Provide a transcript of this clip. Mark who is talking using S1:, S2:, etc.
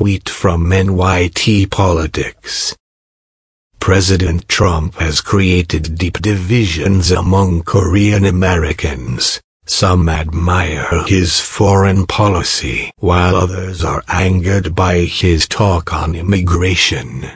S1: tweet from NYT Politics. President Trump has created deep divisions among Korean Americans. Some admire his foreign policy, while others are angered by his talk on immigration.